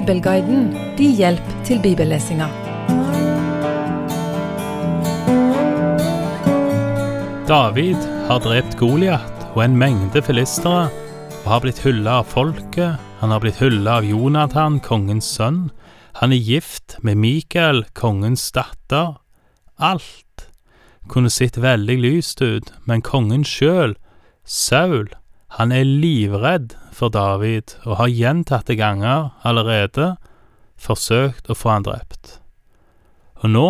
Bibelguiden din hjelp til bibellesinga. David har drept Goliat og en mengde filistere, og har blitt hylla av folket. Han har blitt hylla av Jonathan, kongens sønn. Han er gift med Mikael, kongens datter. Alt kunne sett veldig lyst ut, men kongen sjøl, Saul, han er livredd for David og har gjentatte ganger allerede forsøkt å få han drept. Og nå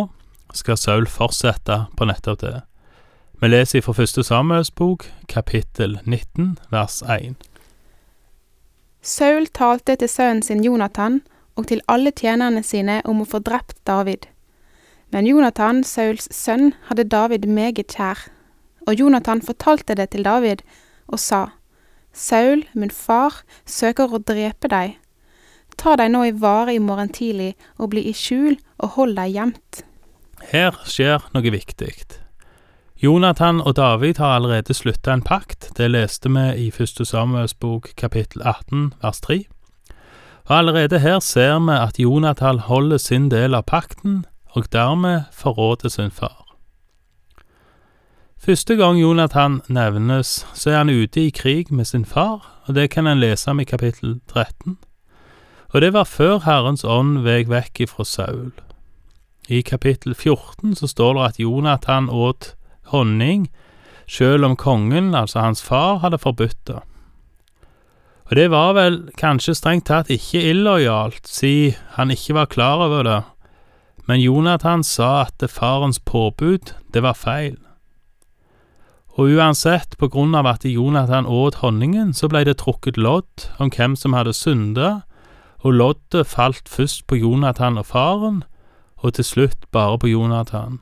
skal Saul fortsette på nettopp det. Vi leser fra første Samuels bok, kapittel 19, vers 1. Saul talte til sønnen sin Jonathan og til alle tjenerne sine om å få drept David. Men Jonathan, Sauls sønn, hadde David meget kjær. Og Jonathan fortalte det til David og sa, Saul, min far, søker å drepe deg. Ta deg nå i vare i morgen tidlig og bli i skjul og hold deg gjemt. Her skjer noe viktig. Jonathan og David har allerede slutta en pakt, det leste vi i første Samuels bok kapittel 18 vers 3. Og allerede her ser vi at Jonathan holder sin del av pakten, og dermed forråder sin far. Første gang Jonathan nevnes, så er han ute i krig med sin far, og det kan en lese om i kapittel 13. Og det var før Herrens ånd vek vekk ifra Saul. I kapittel 14 så står det at Jonathan åt honning, sjøl om kongen, altså hans far, hadde forbudt det. Og det var vel kanskje strengt tatt ikke illojalt, si han ikke var klar over det, men Jonathan sa at farens påbud, det var feil. Og uansett, på grunn av at Jonathan åt honningen, så blei det trukket lodd om hvem som hadde synda, og loddet falt først på Jonathan og faren, og til slutt bare på Jonathan.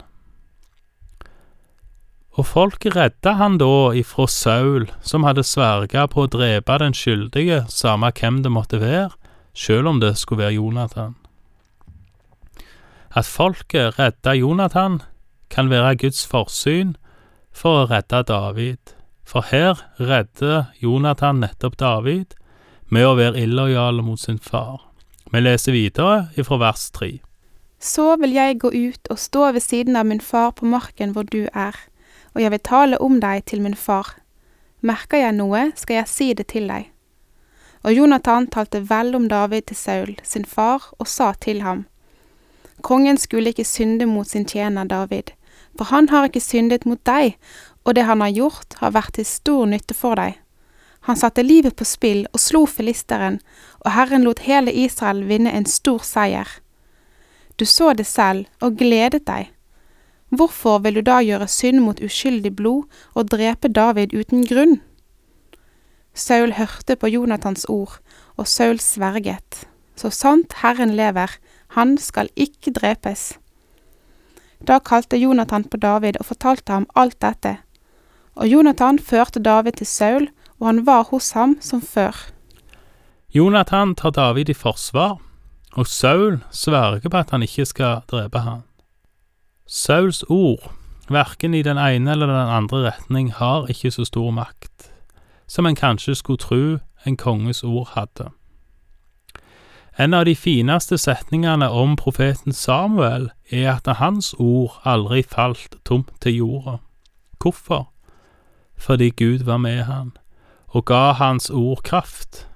Og folket redda han da ifra Saul, som hadde sverga på å drepe den skyldige, samme hvem det måtte være, sjøl om det skulle være Jonathan. At folket redda Jonathan, kan være Guds forsyn for å redde David, for her redder Jonathan nettopp David med å være illojal mot sin far. Vi leser videre ifra vers tre. Så vil jeg gå ut og stå ved siden av min far på marken hvor du er, og jeg vil tale om deg til min far. Merker jeg noe, skal jeg si det til deg. Og Jonathan talte vel om David til Saul, sin far, og sa til ham, Kongen skulle ikke synde mot sin tjener David, for han har ikke syndet mot deg, og det han har gjort, har vært til stor nytte for deg. Han satte livet på spill og slo filisteren, og Herren lot hele Israel vinne en stor seier. Du så det selv og gledet deg. Hvorfor vil du da gjøre synd mot uskyldig blod og drepe David uten grunn? Saul hørte på Jonathans ord, og Saul sverget. Så sant Herren lever, han skal ikke drepes. Da kalte Jonathan på David og fortalte ham alt dette. Og Jonathan førte David til Saul, og han var hos ham som før. Jonathan tar David i forsvar, og Saul sverger på at han ikke skal drepe ham. Sauls ord, verken i den ene eller den andre retning, har ikke så stor makt som en kanskje skulle tro en konges ord hadde. En av de fineste setningene om profeten Samuel er at hans ord aldri falt tomt til jorda. Hvorfor? Fordi Gud var med han, og ga hans ord kraft.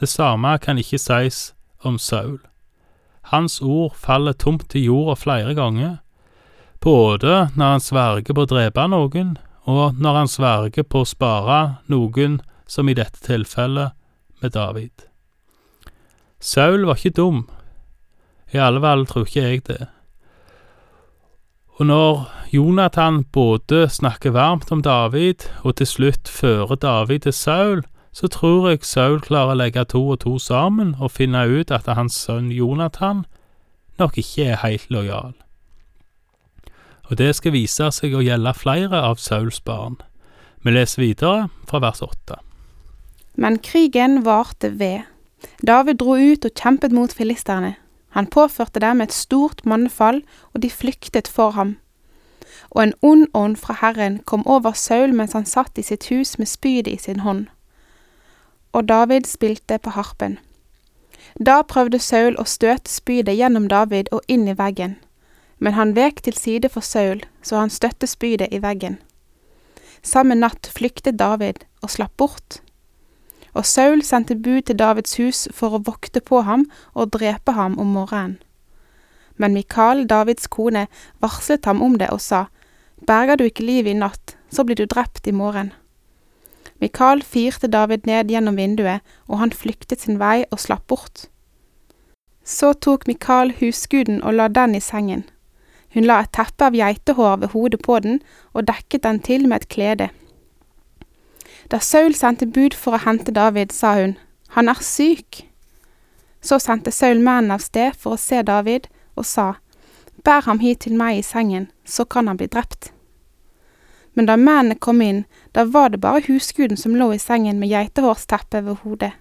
Det samme kan ikke sies om Saul. Hans ord faller tomt til jorda flere ganger, både når han sverger på å drepe noen, og når han sverger på å spare noen, som i dette tilfellet med David. Saul var ikke dum, i alle fall tror ikke jeg det. Og når Jonathan både snakker varmt om David og til slutt fører David til Saul, så tror jeg Saul klarer å legge to og to sammen og finne ut at hans sønn Jonathan nok ikke er helt lojal. Og det skal vise seg å gjelde flere av Sauls barn. Vi leser videre fra vers åtte. Men krigen varte ved. David dro ut og kjempet mot filisterne. Han påførte dem et stort mannefall, og de flyktet for ham. Og en ond ånd fra Herren kom over Saul mens han satt i sitt hus med spydet i sin hånd. Og David spilte på harpen. Da prøvde Saul å støte spydet gjennom David og inn i veggen, men han vek til side for Saul, så han støtte spydet i veggen. Samme natt flyktet David og slapp bort. Og Saul sendte bud til Davids hus for å vokte på ham og drepe ham om morgenen. Men Mikal, Davids kone, varslet ham om det og sa, Berger du ikke livet i natt, så blir du drept i morgen. Mikal firte David ned gjennom vinduet, og han flyktet sin vei og slapp bort. Så tok Mikal husguden og la den i sengen. Hun la et teppe av geitehår ved hodet på den og dekket den til med et klede. Da Saul sendte bud for å hente David, sa hun, Han er syk. Så sendte Saul mennene av sted for å se David, og sa, Bær ham hit til meg i sengen, så kan han bli drept. Men da mennene kom inn, da var det bare husguden som lå i sengen med geitehårsteppet ved hodet.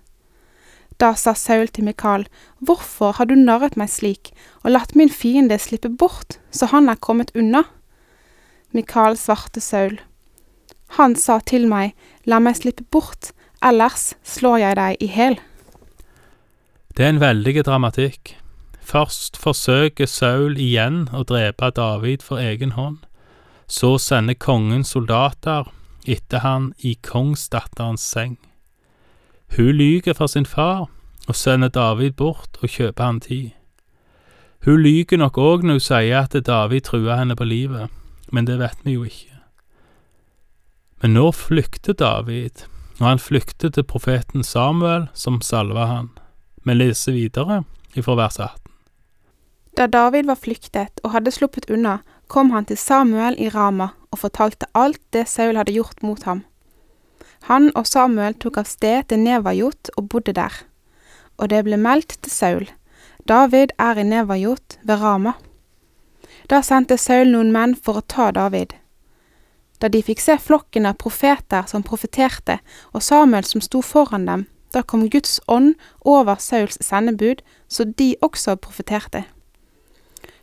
Da sa Saul til Mikal, Hvorfor har du narret meg slik og latt min fiende slippe bort, så han er kommet unna? Mikal svarte Saul, Han sa til meg, La meg slippe bort, ellers slår jeg deg i hæl. Det er en veldig dramatikk. Først forsøker Saul igjen å drepe David for egen hånd. Så sender kongen soldater etter han i kongsdatterens seng. Hun lyver for sin far og sender David bort og kjøper han tid. Hun lyver nok òg når hun sier at David truer henne på livet, men det vet vi jo ikke. Men nå flykter David, og han flykter til profeten Samuel, som salva han. Vi leser videre ifra vers 18. Da David var flyktet og hadde sluppet unna, kom han til Samuel i Rama og fortalte alt det Saul hadde gjort mot ham. Han og Samuel tok av sted til Nevajot og bodde der. Og det ble meldt til Saul, David er i Nevajot ved Rama. Da sendte Saul noen menn for å ta David. Da de fikk se flokken av profeter som profeterte, og Samuel som sto foran dem, da kom Guds ånd over Sauls sendebud, så de også profeterte.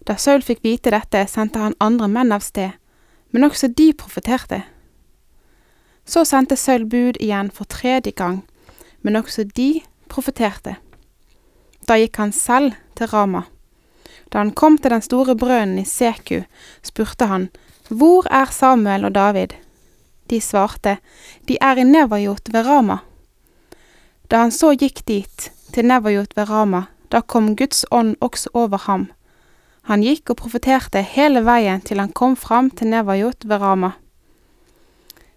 Da Saul fikk vite dette, sendte han andre menn av sted, men også de profeterte. Så sendte Saul bud igjen for tredje gang, men også de profeterte. Da gikk han selv til Rama. Da han kom til den store brønnen i Seku, spurte han, Hvor er Samuel og David? De svarte, De er i Nevajot ved Rama. Da han så gikk dit, til Nevajot ved Rama, da kom Guds ånd også over ham. Han gikk og profeterte hele veien til han kom fram til Nevajot ved Rama.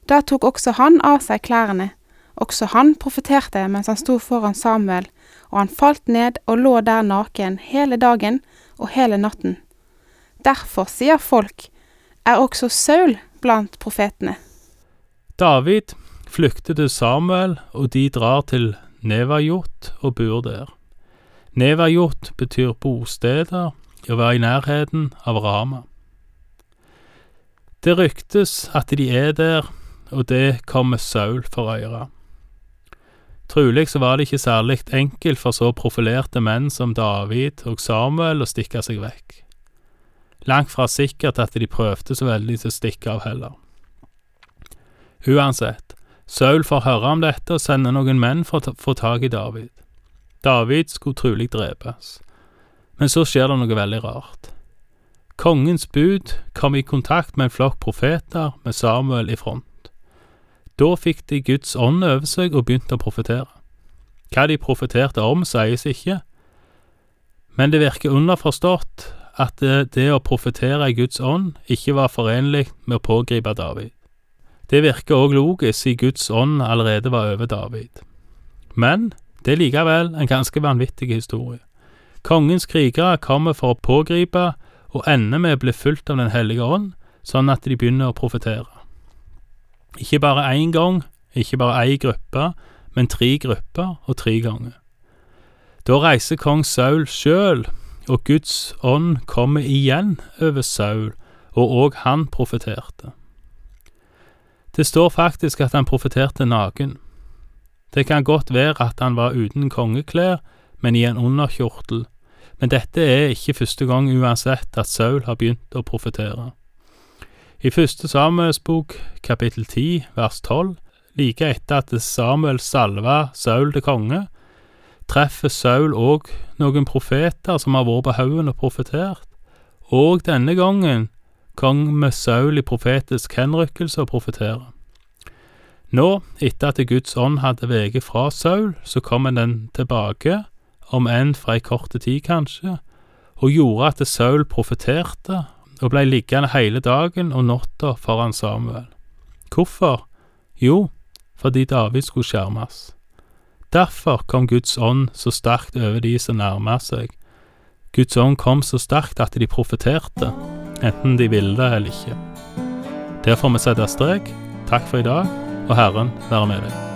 Da tok også han av seg klærne, også han profeterte mens han sto foran Samuel, og han falt ned og lå der naken hele dagen og hele natten. Derfor sier folk, er også Saul blant profetene. David flykter til Samuel, og de drar til Nevajot og bor der. Nevajot betyr bosteder å være i nærheten av Rama. Det ryktes at de er der, og det kommer Saul for øre. Trolig så var det ikke særlig enkelt for så profilerte menn som David og Samuel å stikke seg vekk. Langt fra sikkert at de prøvde så veldig til å stikke av heller. Uansett, Saul får høre om dette og sender noen menn for å få tak i David. David skulle trolig drepes. Men så skjer det noe veldig rart. Kongens bud kom i kontakt med en flokk profeter med Samuel i front. Da fikk de Guds ånd over seg og begynte å profetere. Hva de profeterte om, sies ikke, men det virker underforstått at det, det å profetere i Guds ånd ikke var forenlig med å pågripe David. Det virker òg logisk, siden Guds ånd allerede var over David. Men det er likevel en ganske vanvittig historie. Kongens krigere kommer for å pågripe og ender med å bli fulgt av Den hellige ånd, sånn at de begynner å profetere. Ikke bare én gang, ikke bare én gruppe, men tre grupper og tre ganger. Da reiser kong Saul sjøl, og Guds ånd kommer igjen over Saul, og òg han profeterte. Det står faktisk at han profeterte naken. Det kan godt være at han var uten kongeklær, men i en underkjortel, men dette er ikke første gang uansett at Saul har begynt å profetere. I første Samuels bok, kapittel 10, vers 12, like etter at Samuel salva Saul til konge, treffer Saul òg noen profeter som har vært på haugen og profetert, og denne gangen kommer Saul i profetisk henrykkelse og profeterer. Nå, etter at Guds ånd hadde veget fra Saul, så kommer den tilbake, om enn fra ei kort tid kanskje, og gjorde at Saul profeterte og blei liggende hele dagen og natta foran Samuel. Hvorfor? Jo, fordi David skulle skjermes. Derfor kom Guds ånd så sterkt over de som nærma seg. Guds ånd kom så sterkt at de profeterte, enten de ville det eller ikke. Der får vi sette strek. Takk for i dag, og Herren være med deg.